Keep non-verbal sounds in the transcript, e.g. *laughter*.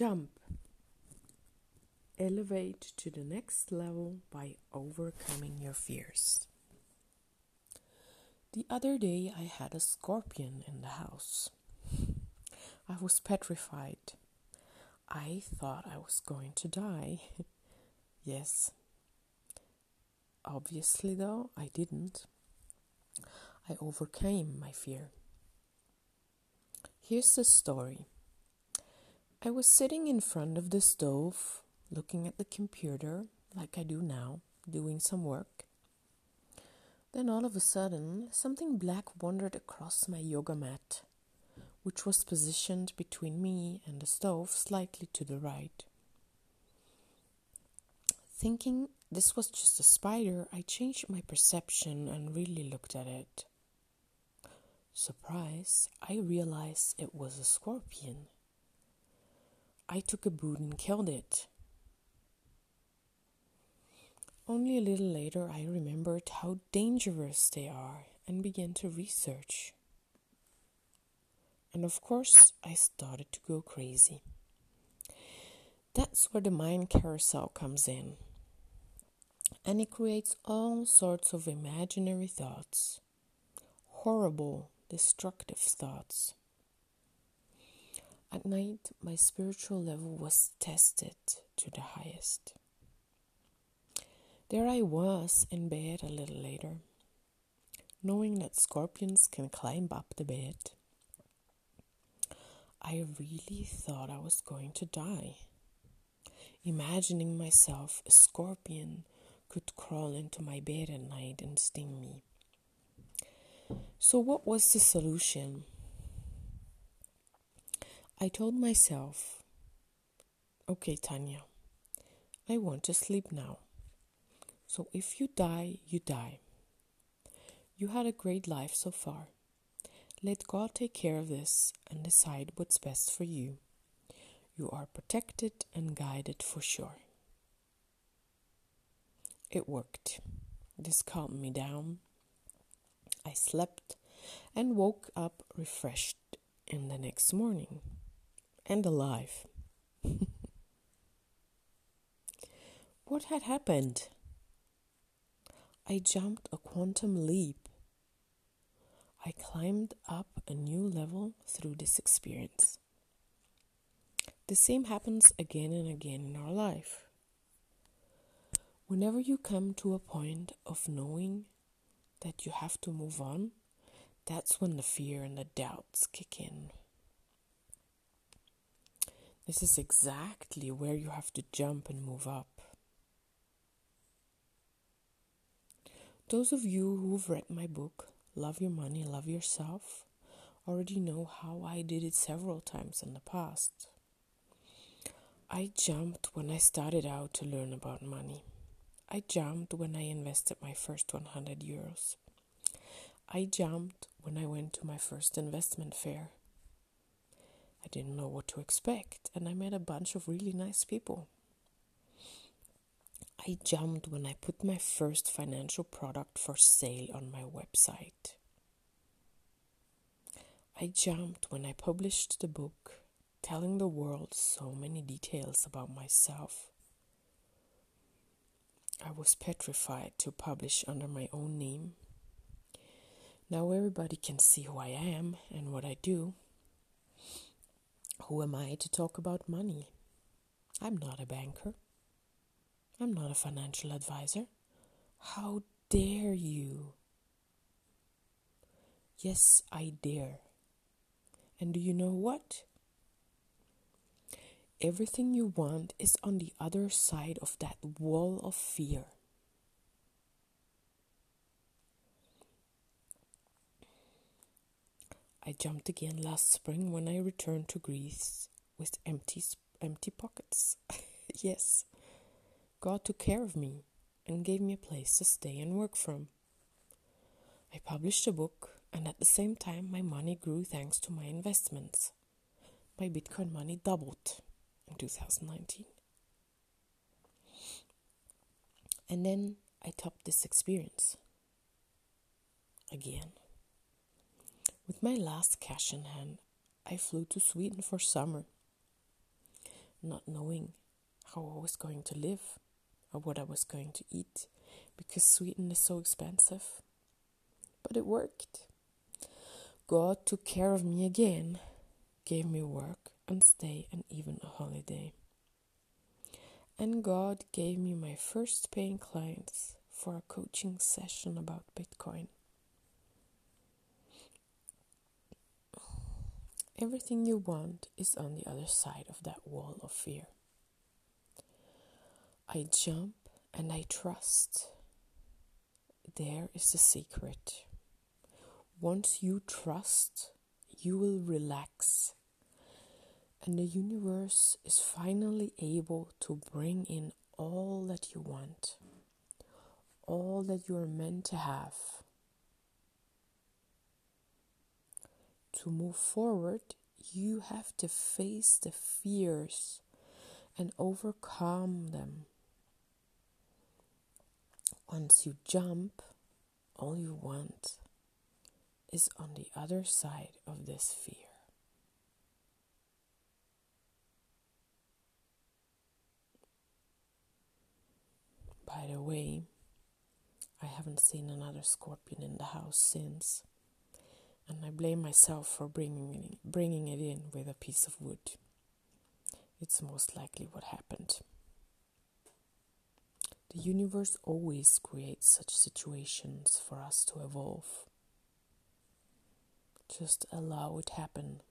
Jump. Elevate to the next level by overcoming your fears. The other day I had a scorpion in the house. I was petrified. I thought I was going to die. *laughs* yes. Obviously, though, I didn't. I overcame my fear. Here's the story. I was sitting in front of the stove, looking at the computer, like I do now, doing some work. Then all of a sudden, something black wandered across my yoga mat, which was positioned between me and the stove slightly to the right. Thinking this was just a spider, I changed my perception and really looked at it. Surprise, I realized it was a scorpion. I took a boot and killed it. Only a little later, I remembered how dangerous they are and began to research. And of course, I started to go crazy. That's where the mind carousel comes in. And it creates all sorts of imaginary thoughts, horrible, destructive thoughts. At night, my spiritual level was tested to the highest. There I was in bed a little later, knowing that scorpions can climb up the bed. I really thought I was going to die. Imagining myself a scorpion could crawl into my bed at night and sting me. So, what was the solution? I told myself, okay, Tanya, I want to sleep now. So if you die, you die. You had a great life so far. Let God take care of this and decide what's best for you. You are protected and guided for sure. It worked. This calmed me down. I slept and woke up refreshed in the next morning and alive. *laughs* what had happened? I jumped a quantum leap. I climbed up a new level through this experience. The same happens again and again in our life. Whenever you come to a point of knowing that you have to move on, that's when the fear and the doubts kick in. This is exactly where you have to jump and move up. Those of you who've read my book, Love Your Money, Love Yourself, already know how I did it several times in the past. I jumped when I started out to learn about money. I jumped when I invested my first 100 euros. I jumped when I went to my first investment fair. I didn't know what to expect, and I met a bunch of really nice people. I jumped when I put my first financial product for sale on my website. I jumped when I published the book telling the world so many details about myself. I was petrified to publish under my own name. Now everybody can see who I am and what I do. Who am I to talk about money? I'm not a banker. I'm not a financial advisor. How dare you? Yes, I dare. And do you know what? Everything you want is on the other side of that wall of fear. I jumped again last spring when I returned to Greece with empty, empty pockets. *laughs* yes, God took care of me and gave me a place to stay and work from. I published a book, and at the same time, my money grew thanks to my investments. My Bitcoin money doubled in 2019. And then I topped this experience again. With my last cash in hand, I flew to Sweden for summer. not knowing how I was going to live or what I was going to eat because Sweden is so expensive. But it worked. God took care of me again, gave me work and stay and even a holiday. And God gave me my first paying clients for a coaching session about Bitcoin. Everything you want is on the other side of that wall of fear. I jump and I trust. There is the secret. Once you trust, you will relax. And the universe is finally able to bring in all that you want, all that you are meant to have. To move forward, you have to face the fears and overcome them. Once you jump, all you want is on the other side of this fear. By the way, I haven't seen another scorpion in the house since, and I blame myself for bringing it, in, bringing it in with a piece of wood. It's most likely what happened. The universe always creates such situations for us to evolve. Just allow it happen